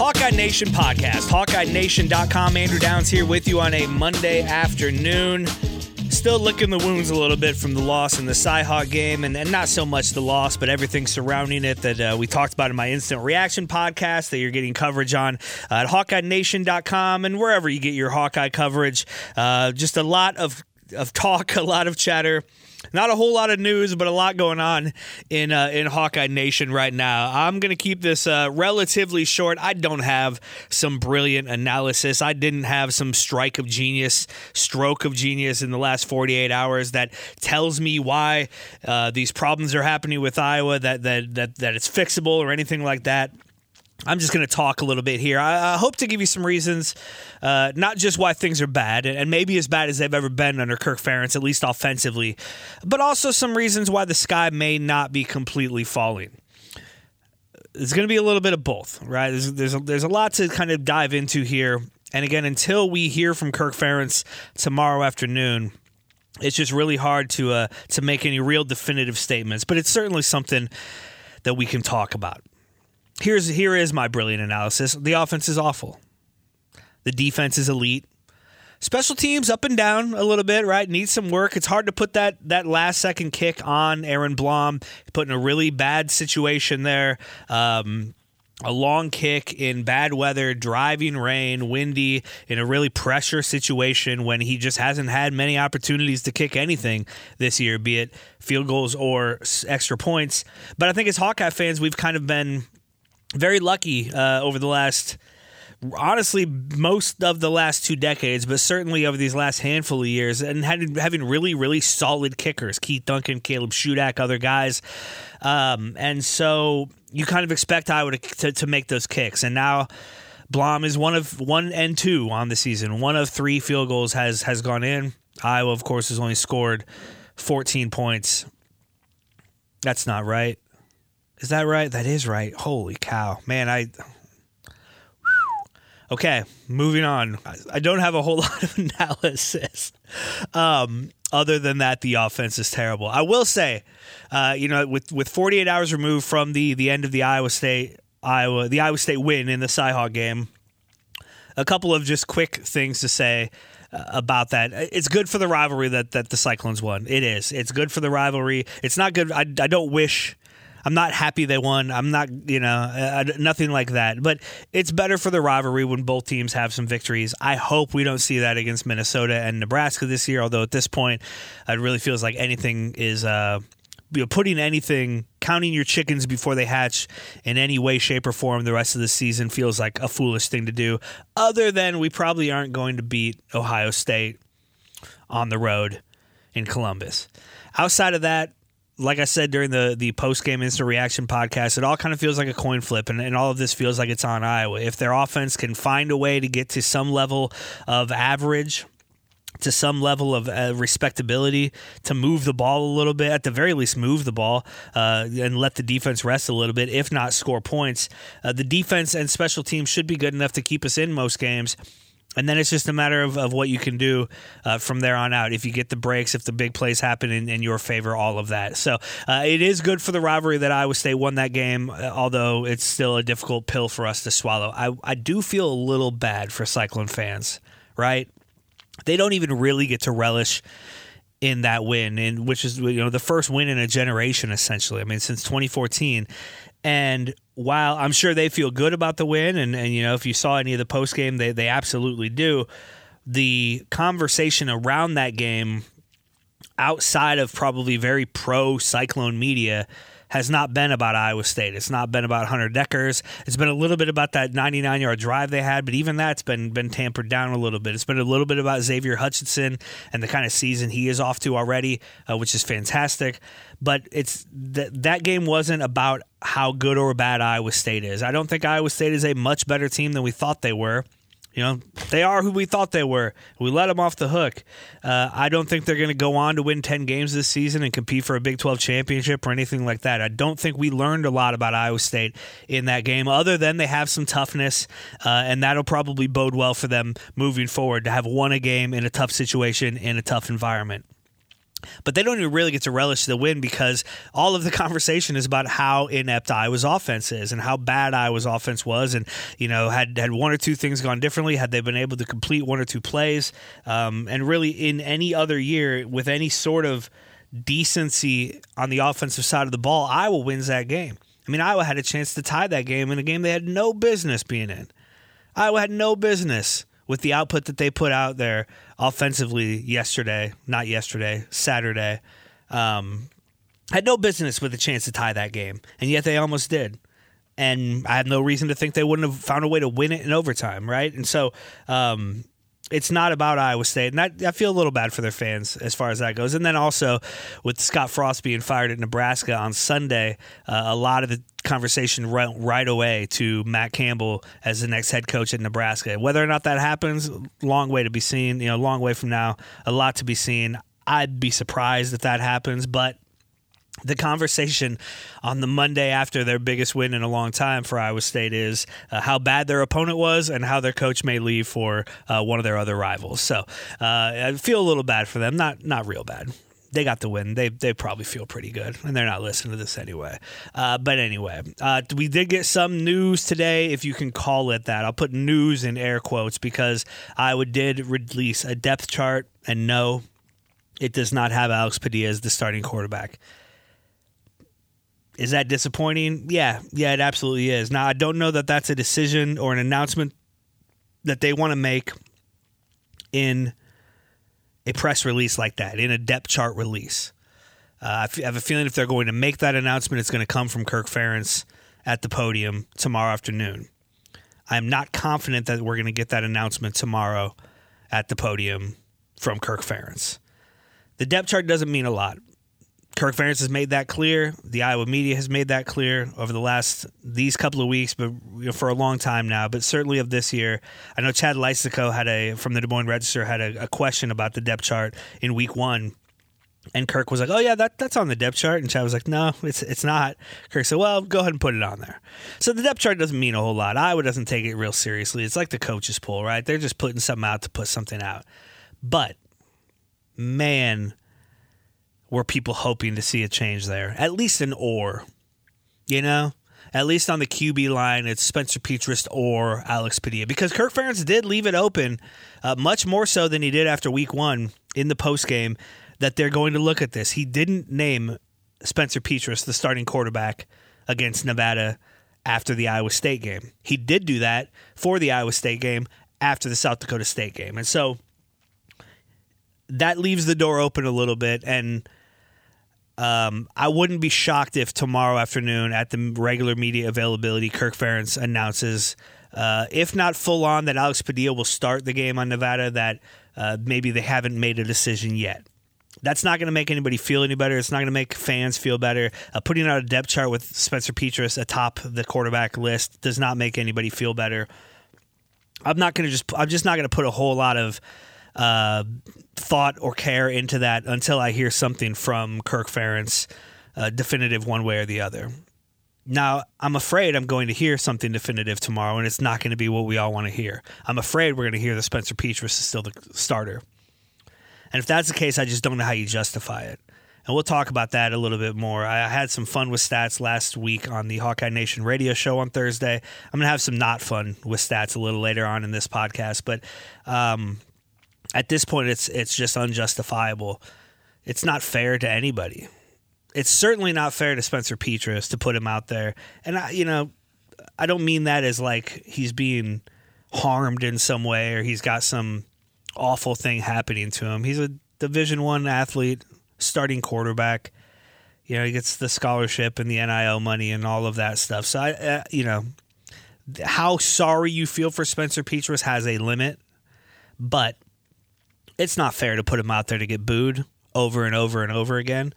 Hawkeye Nation podcast, HawkeyeNation.com. Andrew Downs here with you on a Monday afternoon. Still licking the wounds a little bit from the loss in the Cyhawk game, and, and not so much the loss, but everything surrounding it that uh, we talked about in my instant reaction podcast that you're getting coverage on uh, at HawkeyeNation.com and wherever you get your Hawkeye coverage. Uh, just a lot of of talk, a lot of chatter. Not a whole lot of news, but a lot going on in uh, in Hawkeye Nation right now. I'm gonna keep this uh, relatively short. I don't have some brilliant analysis. I didn't have some strike of genius, stroke of genius in the last 48 hours that tells me why uh, these problems are happening with Iowa. That that that that it's fixable or anything like that. I'm just going to talk a little bit here. I, I hope to give you some reasons, uh, not just why things are bad, and, and maybe as bad as they've ever been under Kirk Ferentz, at least offensively, but also some reasons why the sky may not be completely falling. It's going to be a little bit of both, right? There's there's a, there's a lot to kind of dive into here, and again, until we hear from Kirk Ferentz tomorrow afternoon, it's just really hard to uh, to make any real definitive statements. But it's certainly something that we can talk about here's here is my brilliant analysis. The offense is awful. The defense is elite. Special teams up and down a little bit, right? Needs some work. It's hard to put that that last second kick on Aaron Blom, put in a really bad situation there. Um, a long kick in bad weather, driving rain, windy, in a really pressure situation when he just hasn't had many opportunities to kick anything this year, be it field goals or extra points. But I think as Hawkeye fans, we've kind of been very lucky uh, over the last honestly most of the last two decades but certainly over these last handful of years and had, having really really solid kickers keith duncan caleb shudak other guys. Um, and so you kind of expect iowa to, to, to make those kicks. And now blom is one of one and two on the season. One of three field goals has has gone in. Iowa of course has only scored 14 points. That's not right is that right? That is right. Holy cow. Man, I. Okay, moving on. I- don't have a whole lot of analysis. Um, other than that, the offense is terrible. I will say, uh, you know, with with 48 hours removed from the the end of the Iowa State Iowa the Iowa State win in the Cyhawk game, a couple of just quick things to say uh, about that. It's good for the rivalry that that the Cyclones won. It is. It's good for the rivalry. It's not good. I, I don't wish. I'm not happy they won. I'm not, you know, uh, nothing like that. But it's better for the rivalry when both teams have some victories. I hope we don't see that against Minnesota and Nebraska this year. Although at this point, it really feels like anything is. Uh, you know, putting anything, counting your chickens before they hatch in any way, shape, or form the rest of the season feels like a foolish thing to do. Other than we probably aren't going to beat Ohio State on the road in Columbus. Outside of that, like I said during the the post game instant reaction podcast, it all kind of feels like a coin flip, and, and all of this feels like it's on Iowa. If their offense can find a way to get to some level of average, to some level of uh, respectability, to move the ball a little bit, at the very least, move the ball uh, and let the defense rest a little bit, if not score points. Uh, the defense and special teams should be good enough to keep us in most games. And then it's just a matter of, of what you can do uh, from there on out. If you get the breaks, if the big plays happen in, in your favor, all of that. So uh, it is good for the rivalry that Iowa State won that game, uh, although it's still a difficult pill for us to swallow. I, I do feel a little bad for Cyclone fans, right? They don't even really get to relish in that win, and which is you know the first win in a generation, essentially. I mean, since 2014. And while I'm sure they feel good about the win, and, and you know, if you saw any of the post game, they, they absolutely do. The conversation around that game, outside of probably very pro Cyclone media, has not been about Iowa State. It's not been about Hunter Dekkers. It's been a little bit about that 99 yard drive they had, but even that's been been tampered down a little bit. It's been a little bit about Xavier Hutchinson and the kind of season he is off to already, uh, which is fantastic. But it's th- that game wasn't about how good or bad Iowa State is. I don't think Iowa State is a much better team than we thought they were. You know, they are who we thought they were. We let them off the hook. Uh, I don't think they're going to go on to win 10 games this season and compete for a Big 12 championship or anything like that. I don't think we learned a lot about Iowa State in that game, other than they have some toughness, uh, and that'll probably bode well for them moving forward to have won a game in a tough situation in a tough environment but they don't even really get to relish the win because all of the conversation is about how inept Iowa's offense is and how bad Iowa's offense was, and you know had had one or two things gone differently, had they been able to complete one or two plays, um, and really in any other year with any sort of decency on the offensive side of the ball, Iowa wins that game. I mean, Iowa had a chance to tie that game in a game they had no business being in. Iowa had no business with the output that they put out there offensively yesterday, not yesterday, Saturday, um, had no business with a chance to tie that game, and yet they almost did. And I have no reason to think they wouldn't have found a way to win it in overtime, right? And so um, it's not about Iowa State, and that, I feel a little bad for their fans as far as that goes. And then also with Scott Frost being fired at Nebraska on Sunday, uh, a lot of the conversation went right away to Matt Campbell as the next head coach at Nebraska. Whether or not that happens, long way to be seen. You know, long way from now, a lot to be seen. I'd be surprised if that happens, but the conversation on the Monday after their biggest win in a long time for Iowa State is uh, how bad their opponent was and how their coach may leave for uh, one of their other rivals. So uh, I feel a little bad for them, not not real bad. They got the win. They they probably feel pretty good, and they're not listening to this anyway. Uh, but anyway, uh, we did get some news today, if you can call it that. I'll put news in air quotes because Iowa did release a depth chart, and no, it does not have Alex Padilla as the starting quarterback. Is that disappointing? Yeah, yeah, it absolutely is. Now, I don't know that that's a decision or an announcement that they want to make in a press release like that, in a depth chart release. Uh, I have a feeling if they're going to make that announcement, it's going to come from Kirk Ferentz at the podium tomorrow afternoon. I'm not confident that we're going to get that announcement tomorrow at the podium from Kirk Ferentz. The depth chart doesn't mean a lot. Kirk Ferentz has made that clear. The Iowa media has made that clear over the last these couple of weeks, but you know, for a long time now. But certainly of this year, I know Chad Leistikow had a from the Des Moines Register had a, a question about the depth chart in Week One, and Kirk was like, "Oh yeah, that that's on the depth chart," and Chad was like, "No, it's it's not." Kirk said, "Well, go ahead and put it on there." So the depth chart doesn't mean a whole lot. Iowa doesn't take it real seriously. It's like the coaches pool, right? They're just putting something out to put something out. But man, were people hoping to see a change there? At least an or, you know. At least on the QB line, it's Spencer Petras or Alex Padilla because Kirk Ferentz did leave it open, uh, much more so than he did after Week One in the post game that they're going to look at this. He didn't name Spencer Petras the starting quarterback against Nevada after the Iowa State game. He did do that for the Iowa State game after the South Dakota State game. And so that leaves the door open a little bit. And um, I wouldn't be shocked if tomorrow afternoon at the regular media availability, Kirk Ferentz announces, uh, if not full on, that Alex Padilla will start the game on Nevada, that uh, maybe they haven't made a decision yet. That's not going to make anybody feel any better. It's not going to make fans feel better. Uh, putting out a depth chart with Spencer Petras atop the quarterback list does not make anybody feel better. I'm not going to just. I'm just not going to put a whole lot of uh, thought or care into that until I hear something from Kirk Ferentz, uh, definitive one way or the other. Now, I'm afraid I'm going to hear something definitive tomorrow, and it's not going to be what we all want to hear. I'm afraid we're going to hear that Spencer Petras is still the starter. And if that's the case, I just don't know how you justify it. And we'll talk about that a little bit more. I had some fun with stats last week on the Hawkeye Nation radio show on Thursday. I'm going to have some not fun with stats a little later on in this podcast. But um, at this point, it's it's just unjustifiable. It's not fair to anybody. It's certainly not fair to Spencer Petras to put him out there. And I, you know, I don't mean that as like he's being harmed in some way or he's got some awful thing happening to him. He's a Division One athlete, starting quarterback. You know, he gets the scholarship and the NIL money and all of that stuff. So I, uh, you know, how sorry you feel for Spencer Petras has a limit, but it's not fair to put him out there to get booed over and over and over again.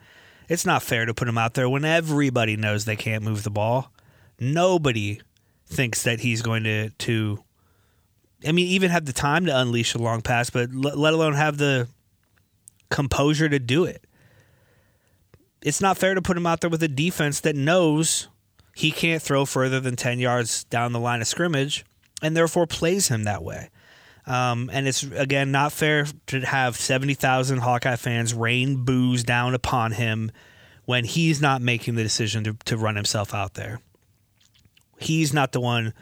It's not fair to put him out there when everybody knows they can't move the ball. Nobody thinks that he's going to to I mean even have the time to unleash a long pass, but l- let alone have the composure to do it. It's not fair to put him out there with a defense that knows he can't throw further than 10 yards down the line of scrimmage and therefore plays him that way. Um, and it's again not fair to have 70,000 Hawkeye fans rain boos down upon him when he's not making the decision to, to run himself out there. He's not the one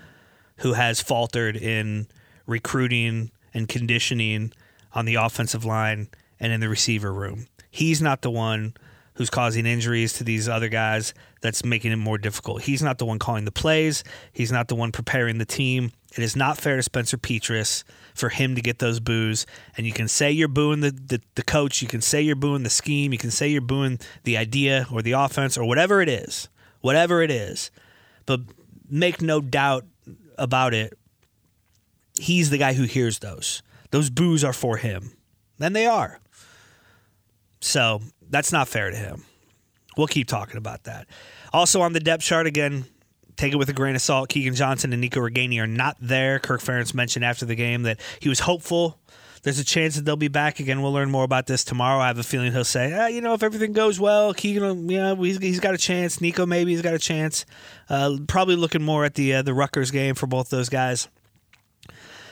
who has faltered in recruiting and conditioning on the offensive line and in the receiver room. He's not the one who's causing injuries to these other guys that's making it more difficult. He's not the one calling the plays. He's not the one preparing the team. It is not fair to Spencer Petras for him to get those boos. And you can say you're booing the, the, the coach, you can say you're booing the scheme, you can say you're booing the idea or the offense or whatever it is. Whatever it is. But make no doubt about it, he's the guy who hears those. Those boos are for him. And they are. So that's not fair to him. We'll keep talking about that. Also on the depth chart, again, take it with a grain of salt. Keagan Johnson and Nico Ragaini are not there. Kirk Ferentz mentioned after the game that he was hopeful. There's a chance that they'll be back again. We'll learn more about this tomorrow. I have a feeling he'll say, ah, you know, if everything goes well, Keagan, you know, he's, he's got a chance. Nico maybe he's got a chance. Uh, probably looking more at the uh, the Rutgers game for both those guys.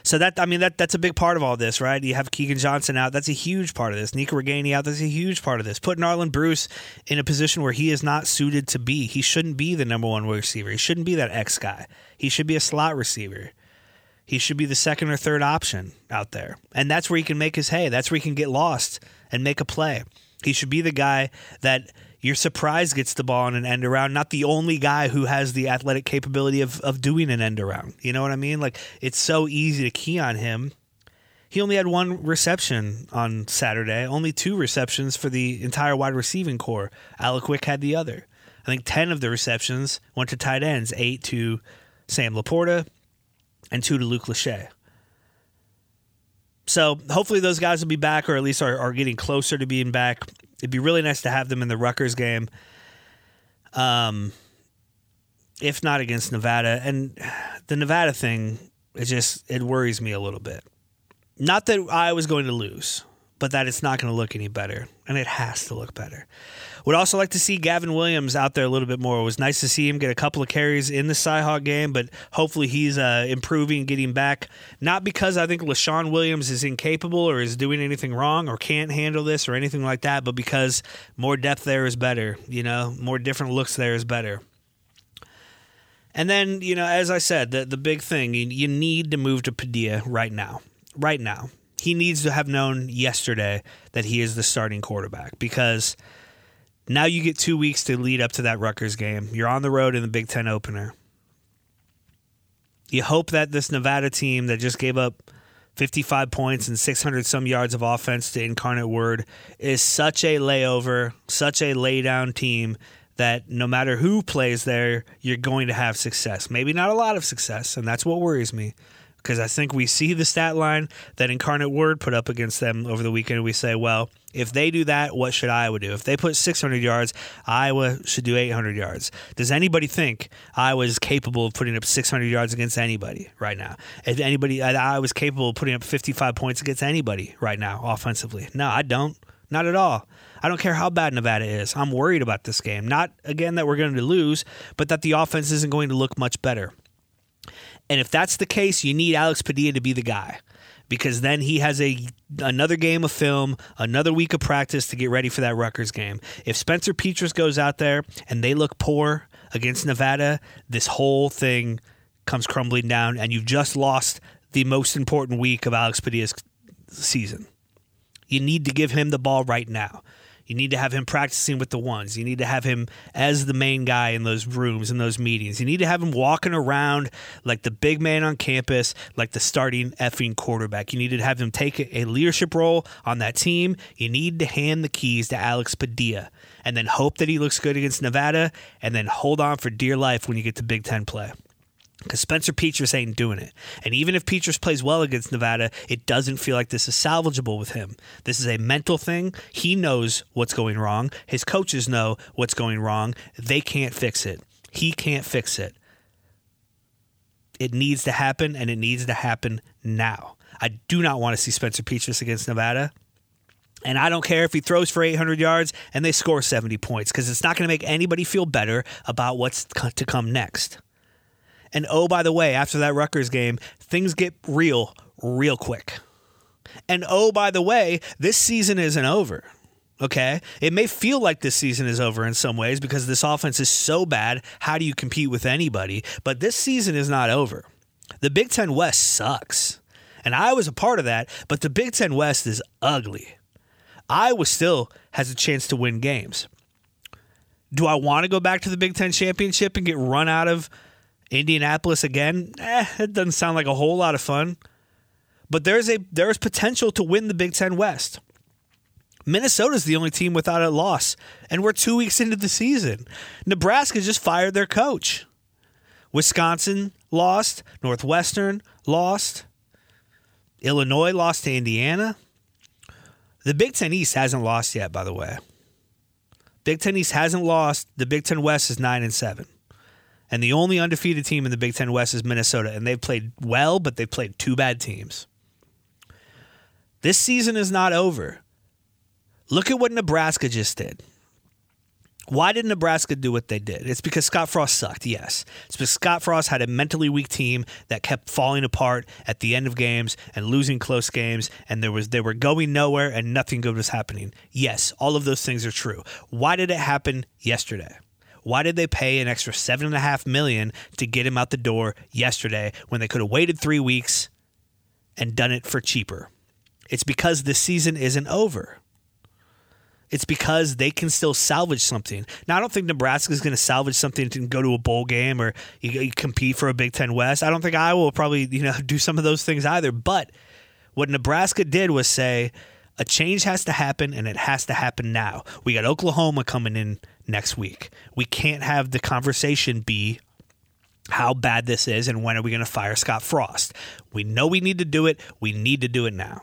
So that I mean that that's a big part of all this, right? You have Keagan Johnson out. That's a huge part of this. Nico Ragaini out. That's a huge part of this. Putting Arland Bruce in a position where he is not suited to be. He shouldn't be the number one receiver. He shouldn't be that X guy. He should be a slot receiver. He should be the second or third option out there. And that's where he can make his hay. That's where he can get lost and make a play. He should be the guy that you're surprised gets the ball in an end around, not the only guy who has the athletic capability of, of doing an end around. You know what I mean? Like it's so easy to key on him. He only had one reception on Saturday, only two receptions for the entire wide receiving corps. Alec Wick had the other. I think 10 of the receptions went to tight ends, eight to Sam Laporta and two to Luke Lachey. So hopefully those guys will be back or at least are, are getting closer to being back. It'd be really nice to have them in the Rutgers game. Um, if not against Nevada. And the Nevada thing, it just it worries me a little bit. Not that I was going to lose, but that it's not going to look any better, and it has to look better. Would also like to see Gavin Williams out there a little bit more. It was nice to see him get a couple of carries in the Cyhawk game, but hopefully he's uh, improving, getting back. Not because I think Leshon Williams is incapable or is doing anything wrong or can't handle this or anything like that, but because more depth there is better. You know, more different looks there is better. And then, you know, as I said, the, the big thing, you, you need to move to Padilla right now. Right now. He needs to have known yesterday that he is the starting quarterback because – now you get two weeks to lead up to that Rutgers game. You're on the road in the Big Ten opener. You hope that this Nevada team that just gave up 55 points and 600 some yards of offense to Incarnate Word is such a layover, such a laydown team that no matter who plays there, you're going to have success. Maybe not a lot of success, and that's what worries me because I think we see the stat line that Incarnate Word put up against them over the weekend. We say, well, if they do that, what should Iowa do? If they put 600 yards, Iowa should do 800 yards. Does anybody think Iowa is capable of putting up 600 yards against anybody right now? If anybody, uh, I was capable of putting up 55 points against anybody right now offensively. No, I don't. Not at all. I don't care how bad Nevada is. I'm worried about this game. Not, again, that we're going to lose, but that the offense isn't going to look much better. And if that's the case, you need Alex Padilla to be the guy because then he has a another game of film, another week of practice to get ready for that Rutgers game. If Spencer Petras goes out there and they look poor against Nevada, this whole thing comes crumbling down, and you've just lost the most important week of Alex Padilla's season. You need to give him the ball right now. You need to have him practicing with the ones. You need to have him as the main guy in those rooms, in those meetings. You need to have him walking around like the big man on campus, like the starting effing quarterback. You need to have him take a leadership role on that team. You need to hand the keys to Alex Padilla and then hope that he looks good against Nevada and then hold on for dear life when you get to Big Ten play because Spencer Petras ain't doing it. And even if Petras plays well against Nevada, it doesn't feel like this is salvageable with him. This is a mental thing. He knows what's going wrong. His coaches know what's going wrong. They can't fix it. He can't fix it. It needs to happen, and it needs to happen now. I do not want to see Spencer Petras against Nevada. And I don't care if he throws for 800 yards and they score 70 points because it's not going to make anybody feel better about what's to come next. And oh, by the way, after that Rutgers game, things get real real quick. And oh, by the way, this season isn't over. Okay. It may feel like this season is over in some ways because this offense is so bad. How do you compete with anybody? But this season is not over. The Big Ten West sucks. And I was a part of that, but the Big Ten West is ugly. Iowa still has a chance to win games. Do I want to go back to the Big Ten championship and get run out of Indianapolis again, eh, it doesn't sound like a whole lot of fun. But there's a there's potential to win the Big Ten West. Minnesota's the only team without a loss, and we're two weeks into the season. Nebraska just fired their coach. Wisconsin lost. Northwestern lost. Illinois lost to Indiana. The Big Ten East hasn't lost yet, by the way. Big Ten East hasn't lost. The Big Ten West is nine and seven. And the only undefeated team in the Big Ten West is Minnesota. And they've played well, but they've played two bad teams. This season is not over. Look at what Nebraska just did. Why did Nebraska do what they did? It's because Scott Frost sucked, yes. It's because Scott Frost had a mentally weak team that kept falling apart at the end of games and losing close games, and there was they were going nowhere and nothing good was happening. Yes, all of those things are true. Why did it happen yesterday? Why did they pay an extra seven and a half million to get him out the door yesterday when they could have waited three weeks and done it for cheaper? It's because the season isn't over. It's because they can still salvage something. Now, I don't think Nebraska is going to salvage something to go to a bowl game or you, you compete for a Big Ten West. I don't think Iowa will probably you know do some of those things either. But what Nebraska did was say a change has to happen and it has to happen now. We got Oklahoma coming in next week. We can't have the conversation be how bad this is and when are we going to fire Scott Frost. We know we need to do it. We need to do it now.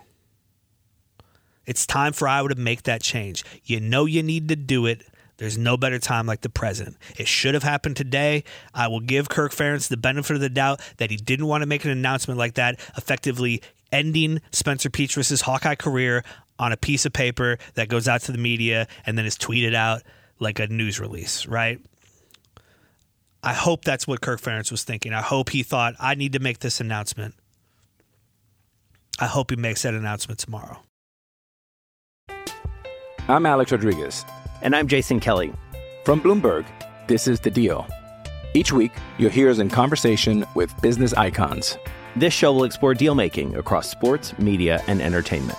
It's time for Iowa to make that change. You know you need to do it. There's no better time like the present. It should have happened today. I will give Kirk Ferentz the benefit of the doubt that he didn't want to make an announcement like that, effectively ending Spencer Petras's Hawkeye career on a piece of paper that goes out to the media and then is tweeted out like a news release, right? I hope that's what Kirk Ferentz was thinking. I hope he thought, I need to make this announcement. I hope he makes that announcement tomorrow. I'm Alex Rodriguez. And I'm Jason Kelly. From Bloomberg, this is The Deal. Each week, you'll hear us in conversation with business icons. This show will explore deal making across sports, media, and entertainment.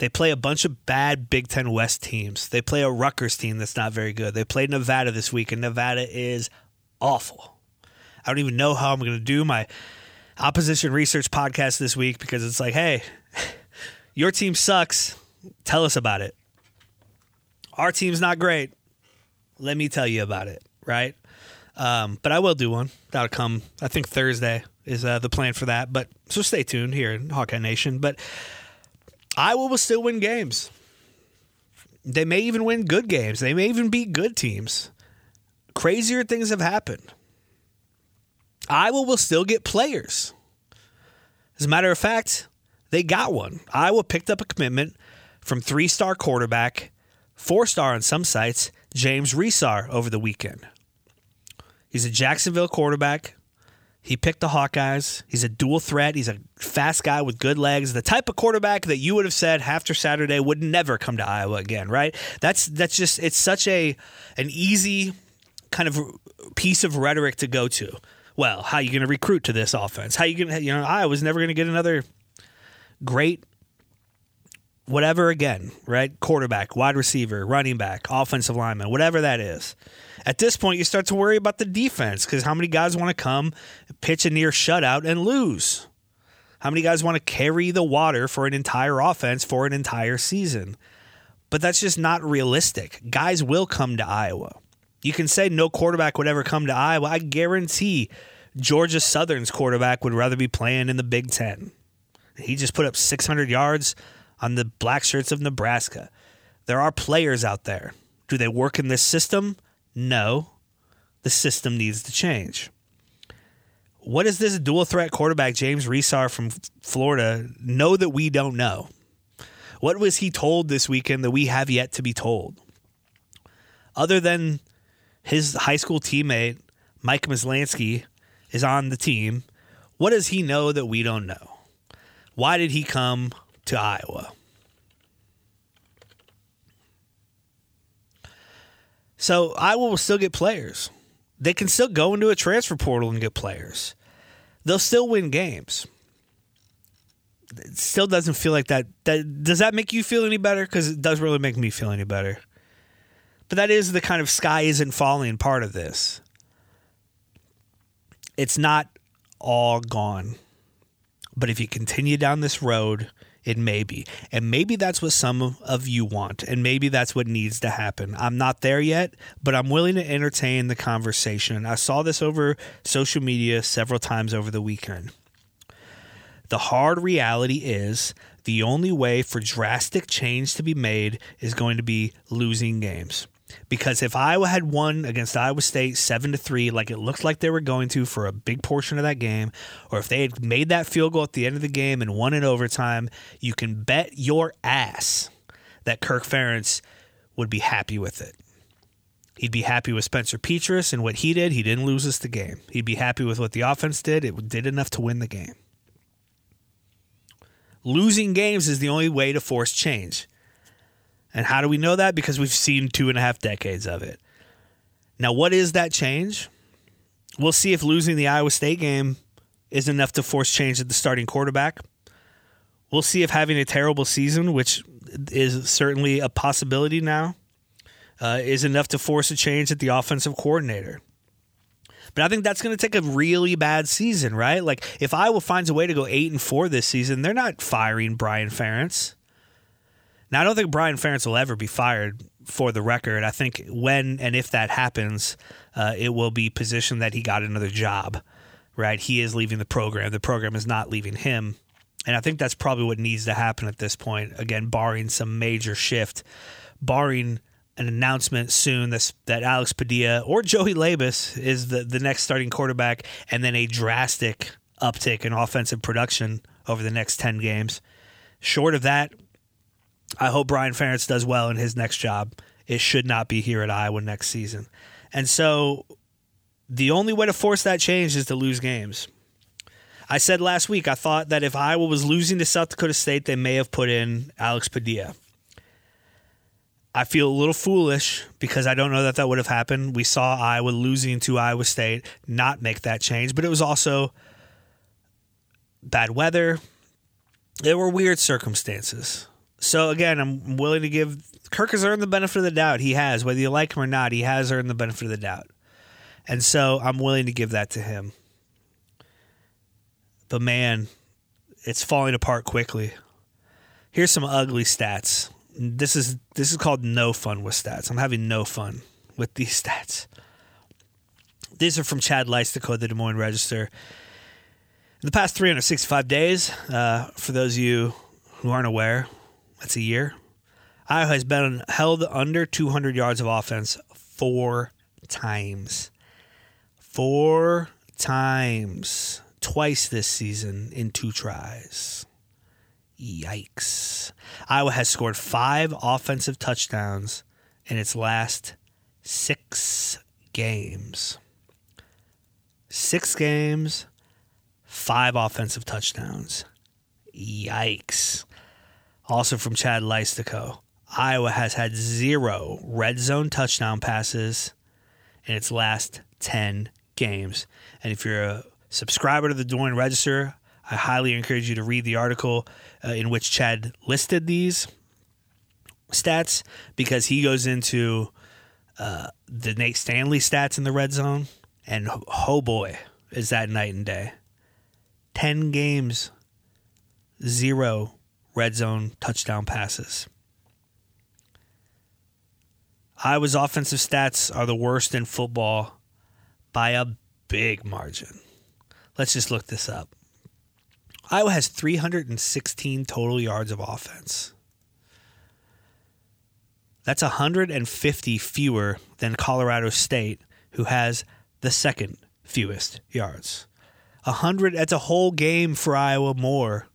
They play a bunch of bad Big Ten West teams. They play a Rutgers team that's not very good. They played Nevada this week, and Nevada is awful. I don't even know how I'm going to do my opposition research podcast this week because it's like, hey, your team sucks. Tell us about it. Our team's not great. Let me tell you about it, right? Um, but I will do one. That'll come. I think Thursday is uh, the plan for that. But so stay tuned here in Hawkeye Nation. But Iowa will still win games. They may even win good games. They may even beat good teams. Crazier things have happened. Iowa will still get players. As a matter of fact, they got one. Iowa picked up a commitment from three star quarterback, four star on some sites, James Resar over the weekend. He's a Jacksonville quarterback. He picked the Hawkeyes. He's a dual threat. He's a fast guy with good legs. The type of quarterback that you would have said after Saturday would never come to Iowa again, right? That's that's just it's such a an easy kind of piece of rhetoric to go to. Well, how are you going to recruit to this offense? How are you going to you know Iowa's never going to get another great whatever again, right? Quarterback, wide receiver, running back, offensive lineman, whatever that is. At this point, you start to worry about the defense because how many guys want to come pitch a near shutout and lose? How many guys want to carry the water for an entire offense for an entire season? But that's just not realistic. Guys will come to Iowa. You can say no quarterback would ever come to Iowa. I guarantee Georgia Southern's quarterback would rather be playing in the Big Ten. He just put up 600 yards on the black shirts of Nebraska. There are players out there. Do they work in this system? No. The system needs to change. What does this dual threat quarterback, James Resar from Florida, know that we don't know? What was he told this weekend that we have yet to be told? Other than his high school teammate, Mike Mislansky, is on the team, what does he know that we don't know? Why did he come to Iowa? So Iowa will still get players. They can still go into a transfer portal and get players. They'll still win games. It still doesn't feel like that. That does that make you feel any better? Because it does really make me feel any better. But that is the kind of sky isn't falling part of this. It's not all gone. But if you continue down this road, it may be. And maybe that's what some of you want. And maybe that's what needs to happen. I'm not there yet, but I'm willing to entertain the conversation. I saw this over social media several times over the weekend. The hard reality is the only way for drastic change to be made is going to be losing games. Because if Iowa had won against Iowa State seven to three, like it looked like they were going to for a big portion of that game, or if they had made that field goal at the end of the game and won in overtime, you can bet your ass that Kirk Ferentz would be happy with it. He'd be happy with Spencer Petras and what he did. He didn't lose us the game. He'd be happy with what the offense did. It did enough to win the game. Losing games is the only way to force change. And how do we know that? Because we've seen two and a half decades of it. Now, what is that change? We'll see if losing the Iowa State game is enough to force change at the starting quarterback. We'll see if having a terrible season, which is certainly a possibility now, uh, is enough to force a change at the offensive coordinator. But I think that's going to take a really bad season, right? Like if Iowa finds a way to go eight and four this season, they're not firing Brian Ferentz. Now, I don't think Brian Ferentz will ever be fired for the record. I think when and if that happens, uh, it will be positioned that he got another job, right? He is leaving the program. The program is not leaving him. And I think that's probably what needs to happen at this point. Again, barring some major shift, barring an announcement soon this, that Alex Padilla or Joey Labas is the, the next starting quarterback, and then a drastic uptick in offensive production over the next 10 games. Short of that, I hope Brian Ferentz does well in his next job. It should not be here at Iowa next season. And so the only way to force that change is to lose games. I said last week I thought that if Iowa was losing to South Dakota State, they may have put in Alex Padilla. I feel a little foolish because I don't know that that would have happened. We saw Iowa losing to Iowa State not make that change, but it was also bad weather. There were weird circumstances. So again, I'm willing to give Kirk has earned the benefit of the doubt. He has, whether you like him or not, he has earned the benefit of the doubt. And so I'm willing to give that to him. But man, it's falling apart quickly. Here's some ugly stats. This is this is called no fun with stats. I'm having no fun with these stats. These are from Chad Leistikow, the Des Moines Register. In the past 365 days, uh, for those of you who aren't aware, that's a year. Iowa has been held under 200 yards of offense four times. Four times. Twice this season in two tries. Yikes. Iowa has scored five offensive touchdowns in its last six games. Six games, five offensive touchdowns. Yikes. Also from Chad Leistikow, Iowa has had zero red zone touchdown passes in its last 10 games. And if you're a subscriber to the Moines Register, I highly encourage you to read the article uh, in which Chad listed these stats because he goes into uh, the Nate Stanley stats in the red zone. And oh boy, is that night and day. 10 games, zero red zone touchdown passes. Iowa's offensive stats are the worst in football by a big margin. Let's just look this up. Iowa has 316 total yards of offense. That's 150 fewer than Colorado State, who has the second fewest yards. 100 that's a whole game for Iowa more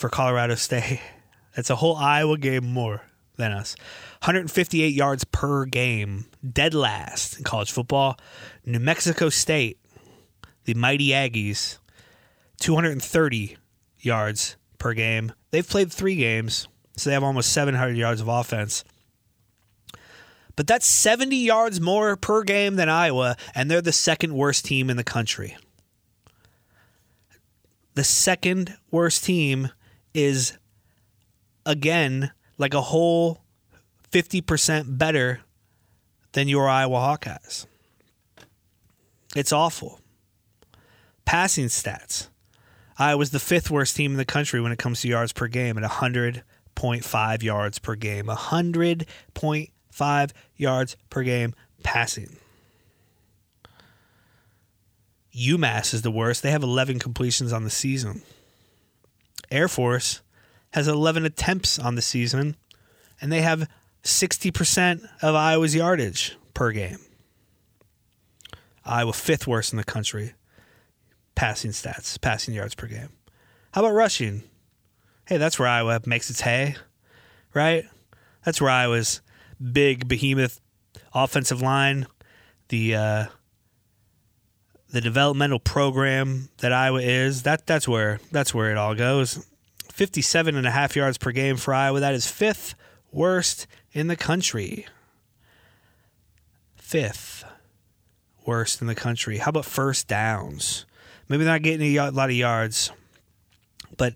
for Colorado State. That's a whole Iowa game more than us. 158 yards per game, dead last in college football. New Mexico State, the mighty Aggies, 230 yards per game. They've played three games, so they have almost 700 yards of offense. But that's 70 yards more per game than Iowa, and they're the second worst team in the country. The second worst team is, again, like a whole 50% better than your Iowa Hawkeyes. It's awful. Passing stats. Iowa's the fifth worst team in the country when it comes to yards per game at 100.5 yards per game. 100.5 yards per game passing. UMass is the worst. They have 11 completions on the season. Air Force has 11 attempts on the season, and they have 60% of Iowa's yardage per game. Iowa fifth worst in the country. Passing stats, passing yards per game. How about rushing? Hey, that's where Iowa makes its hay, right? That's where Iowa's big behemoth offensive line, the uh, the developmental program that Iowa is. That that's where that's where it all goes. 57 and a half yards per game for Iowa. That is fifth worst in the country. Fifth worst in the country. How about first downs? Maybe they're not getting a lot of yards, but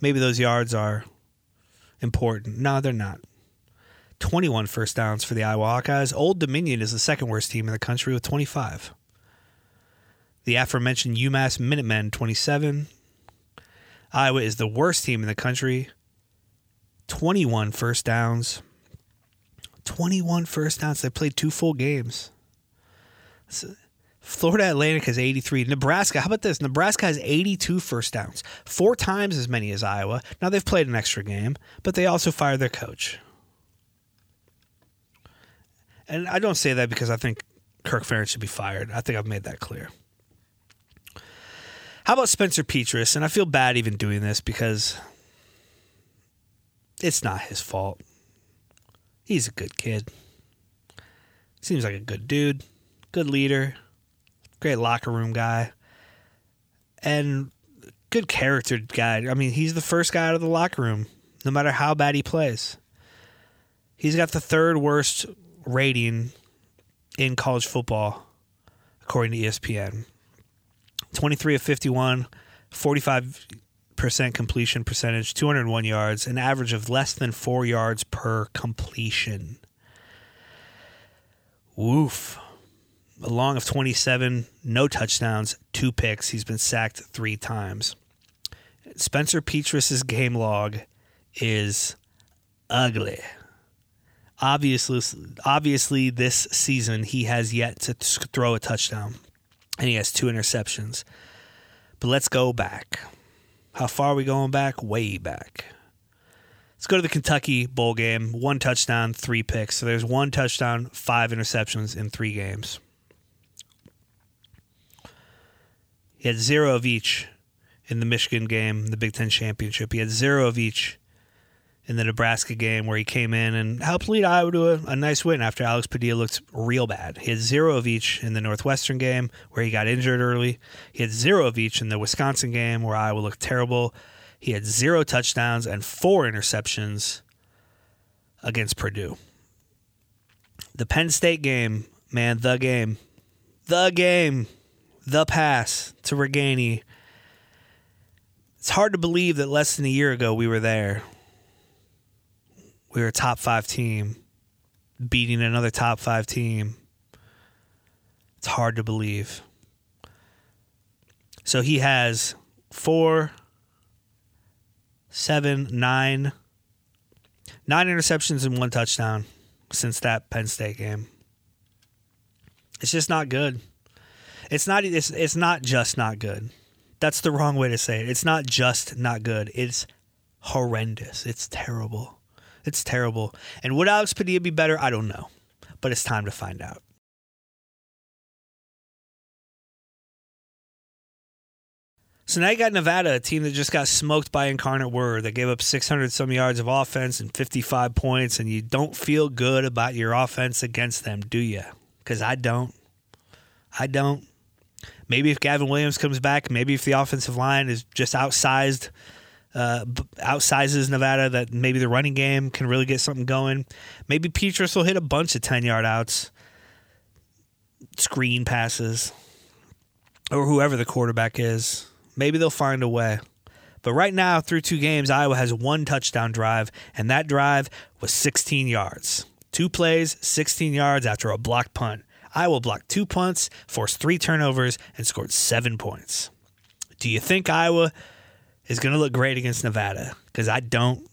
maybe those yards are important. No, they're not. 21 first downs for the Iowa Hawkeyes. Old Dominion is the second worst team in the country with 25. The aforementioned UMass Minutemen, 27. Iowa is the worst team in the country. 21 first downs. 21 first downs. They played two full games. Florida Atlantic has 83. Nebraska, how about this? Nebraska has 82 first downs, four times as many as Iowa. Now they've played an extra game, but they also fired their coach. And I don't say that because I think Kirk Ferentz should be fired. I think I've made that clear. How about Spencer Petras? And I feel bad even doing this because it's not his fault. He's a good kid. Seems like a good dude, good leader, great locker room guy, and good character guy. I mean, he's the first guy out of the locker room, no matter how bad he plays. He's got the third worst rating in college football, according to ESPN. 23 of 51, 45% completion percentage, 201 yards, an average of less than four yards per completion. Woof. A long of 27, no touchdowns, two picks. He's been sacked three times. Spencer Petras' game log is ugly. Obviously, obviously, this season he has yet to throw a touchdown and he has two interceptions. But let's go back. How far are we going back? Way back. Let's go to the Kentucky Bowl game. One touchdown, three picks. So there's one touchdown, five interceptions in three games. He had zero of each in the Michigan game, the Big Ten championship. He had zero of each in the Nebraska game where he came in and helped lead Iowa to a, a, nice win after Alex Padilla looked real bad. He had zero of each in the Northwestern game where he got injured early. He had zero of each in the Wisconsin game where Iowa looked terrible. He had zero touchdowns and four interceptions against Purdue. The Penn State game, man, the game, the game, the pass to Ragaini. It's hard to believe that less than a year ago we were there we were a top five team beating another top five team. It's hard to believe. So he has four, seven, nine, nine interceptions and one touchdown since that Penn State game. It's just not good. It's not. It's it's not just not good. That's the wrong way to say it. It's not just not good. It's horrendous. It's terrible. It's terrible. And would Alex Padilla be better? I don't know. But it's time to find out. So now you got Nevada, a team that just got smoked by Incarnate Word. That gave up 600 some yards of offense and 55 points, and you don't feel good about your offense against them, do you? Because I don't. I don't. Maybe if Gavin Williams comes back, maybe if the offensive line is just outsized uh, outsizes Nevada that maybe the running game can really get something going. Maybe Petras will hit a bunch of 10 yard outs, screen passes, or whoever the quarterback is. Maybe they'll find a way. But right now, through two games, Iowa has one touchdown drive, and that drive was 16 yards. Two plays, 16 yards after a blocked punt. Iowa blocked two punts, forced three turnovers, and scored seven points. Do you think Iowa is going to look great against Nevada because I don't.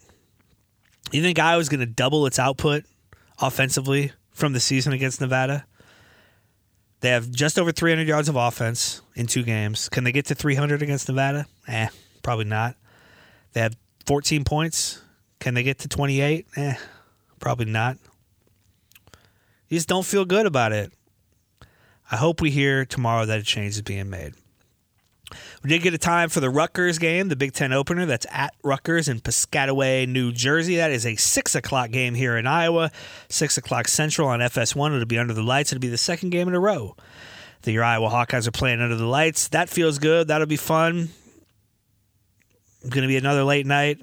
You think Iowa's going to double its output offensively from the season against Nevada? They have just over 300 yards of offense in two games. Can they get to 300 against Nevada? Eh, probably not. They have 14 points. Can they get to 28? Eh, probably not. You just don't feel good about it. I hope we hear tomorrow that a change is being made. We did get a time for the Rutgers game, the Big Ten opener. That's at Rutgers in Piscataway, New Jersey. That is a six o'clock game here in Iowa, six o'clock Central on FS1. It'll be under the lights. It'll be the second game in a row. The your Iowa Hawkeyes are playing under the lights. That feels good. That'll be fun. Going to be another late night.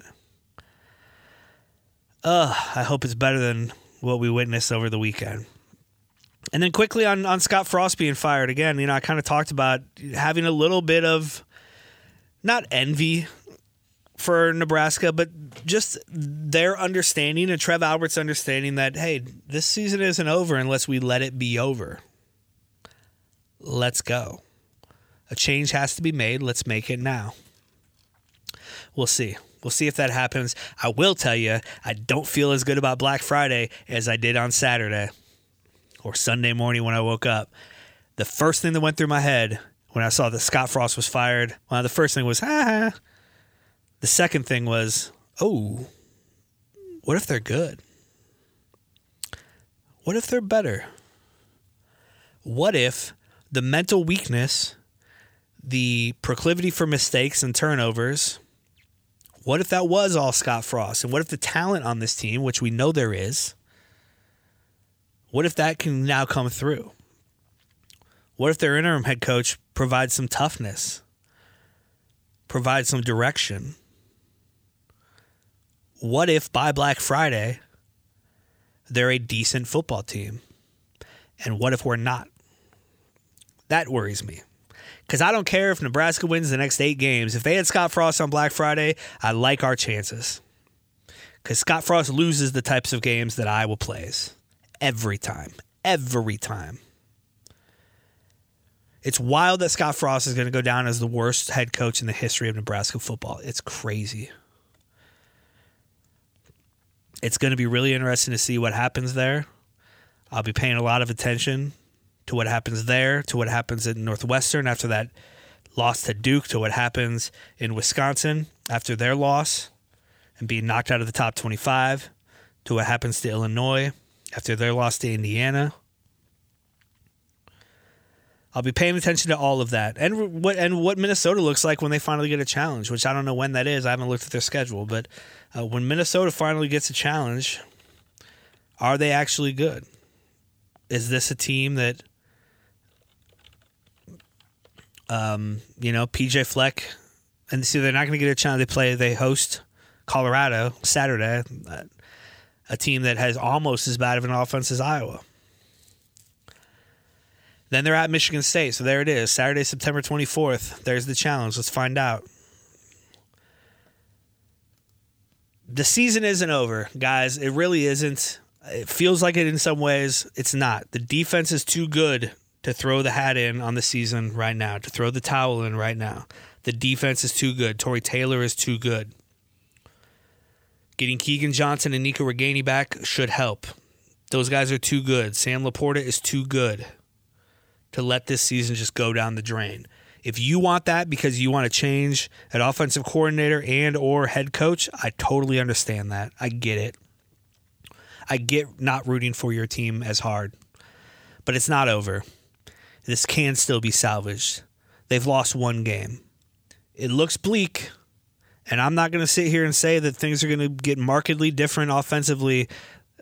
Ugh, I hope it's better than what we witnessed over the weekend. And then quickly on, on Scott Frost being fired again, you know, I kind of talked about having a little bit of not envy for Nebraska, but just their understanding and Trev Alberts' understanding that, hey, this season isn't over unless we let it be over. Let's go. A change has to be made. Let's make it now. We'll see. We'll see if that happens. I will tell you, I don't feel as good about Black Friday as I did on Saturday or Sunday morning when I woke up, the first thing that went through my head when I saw that Scott Frost was fired, well, the first thing was, ha. The second thing was, oh, what if they're good? What if they're better? What if the mental weakness, the proclivity for mistakes and turnovers, what if that was all Scott Frost? And what if the talent on this team, which we know there is, what if that can now come through? What if their interim head coach provides some toughness, provides some direction? What if by Black Friday they're a decent football team? And what if we're not? That worries me. Because I don't care if Nebraska wins the next eight games. If they had Scott Frost on Black Friday, I like our chances. Because Scott Frost loses the types of games that Iowa plays every time. Every time. It's wild that Scott Frost is going to go down as the worst head coach in the history of Nebraska football. It's crazy. It's going to be really interesting to see what happens there. I'll be paying a lot of attention to what happens there, to what happens in Northwestern after that loss to Duke, to what happens in Wisconsin after their loss and being knocked out of the top 25, to what happens to Illinois after their loss to Indiana. I'll be paying attention to all of that, and what and what Minnesota looks like when they finally get a challenge, which I don't know when that is. I haven't looked at their schedule, but uh, when Minnesota finally gets a challenge, are they actually good? Is this a team that, um, you know, PJ Fleck, and see they're not going to get a challenge. They play, they host Colorado Saturday, uh, a team that has almost as bad of an offense as Iowa. Then they're at Michigan State. So there it is. Saturday, September 24th. There's the challenge. Let's find out. The season isn't over, guys. It really isn't. It feels like it in some ways. It's not. The defense is too good to throw the hat in on the season right now, to throw the towel in right now. The defense is too good. Tory Taylor is too good. Getting Keagan Johnson and Nico Ragaini back should help. Those guys are too good. Sam LaPorta is too good to let this season just go down the drain. If you want that because you want to change an offensive coordinator and or head coach, I totally understand that. I get it. I get not rooting for your team as hard. But it's not over. This can still be salvaged. They've lost one game. It looks bleak, and I'm not going to sit here and say that things are going to get markedly different offensively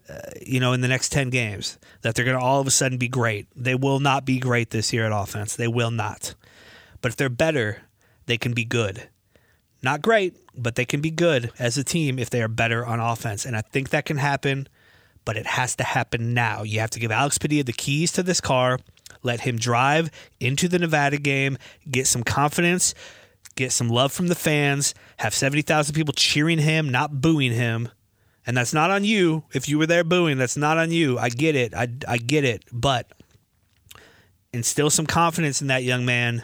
uh, you know, in the next 10 games, that they're going to all of a sudden be great. They will not be great this year at offense. They will not. But if they're better, they can be good. Not great, but they can be good as a team if they are better on offense. And I think that can happen, but it has to happen now. You have to give Alex Padilla the keys to this car, let him drive into the Nevada game, get some confidence, get some love from the fans, have 70,000 people cheering him, not booing him and that's not on you. If you were there booing, that's not on you. I get it. I, I get it. But instill some confidence in that young man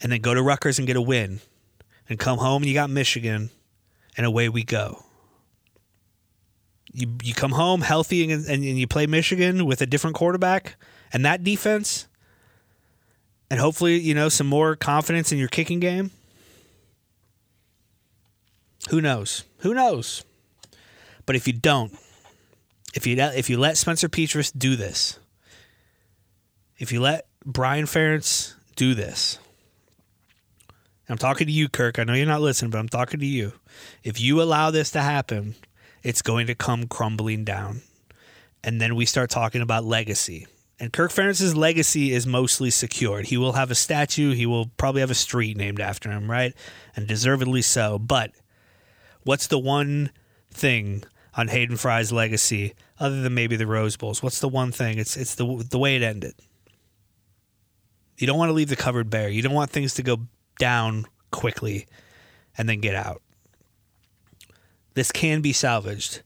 and then go to Rutgers and get a win and come home and you got Michigan and away we go. You, you come home healthy and, and, and you play Michigan with a different quarterback and that defense and hopefully, you know, some more confidence in your kicking game. Who knows? Who knows? But if you don't, if you if you let Spencer Petras do this, if you let Brian Ferentz do this, I'm talking to you, Kirk. I know you're not listening, but I'm talking to you. If you allow this to happen, it's going to come crumbling down. And then we start talking about legacy. And Kirk Ferentz's legacy is mostly secured. He will have a statue. He will probably have a street named after him, right? And deservedly so. But what's the one thing on Hayden Fry's legacy, other than maybe the Rose Bowls? What's the one thing? It's it's the the way it ended. You don't want to leave the cupboard bare. You don't want things to go down quickly and then get out. This can be salvaged.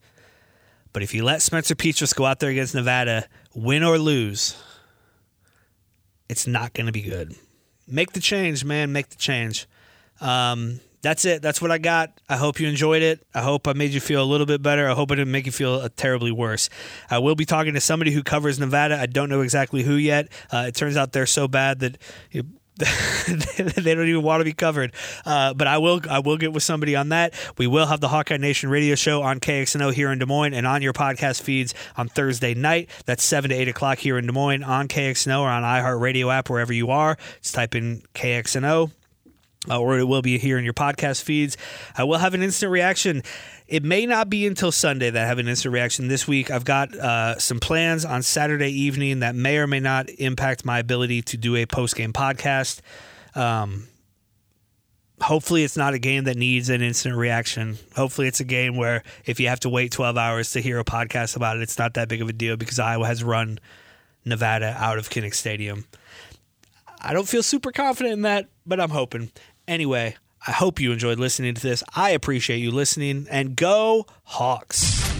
But if you let Spencer Petras go out there against Nevada, win or lose, it's not going to be good. Make the change, man. Make the change. Um, that's it. That's what I got. I hope you enjoyed it. I hope I made you feel a little bit better. I hope I didn't make you feel uh, terribly worse. I will be talking to somebody who covers Nevada. I don't know exactly who yet. Uh, it turns out they're so bad that. they don't even want to be covered. Uh, but I will I will get with somebody on that. We will have the Hawkeye Nation radio show on KXNO here in Des Moines and on your podcast feeds on Thursday night. That's 7 to 8 o'clock here in Des Moines on KXNO or on iHeartRadio app, wherever you are. Just type in KXNO uh, or it will be here in your podcast feeds. I will have an instant reaction. It may not be until Sunday that I have an instant reaction this week. I've got uh, some plans on Saturday evening that may or may not impact my ability to do a post game podcast. Um, hopefully, it's not a game that needs an instant reaction. Hopefully, it's a game where if you have to wait 12 hours to hear a podcast about it, it's not that big of a deal because Iowa has run Nevada out of Kinnick Stadium. I don't feel super confident in that, but I'm hoping. Anyway, I hope you enjoyed listening to this. I appreciate you listening and go Hawks.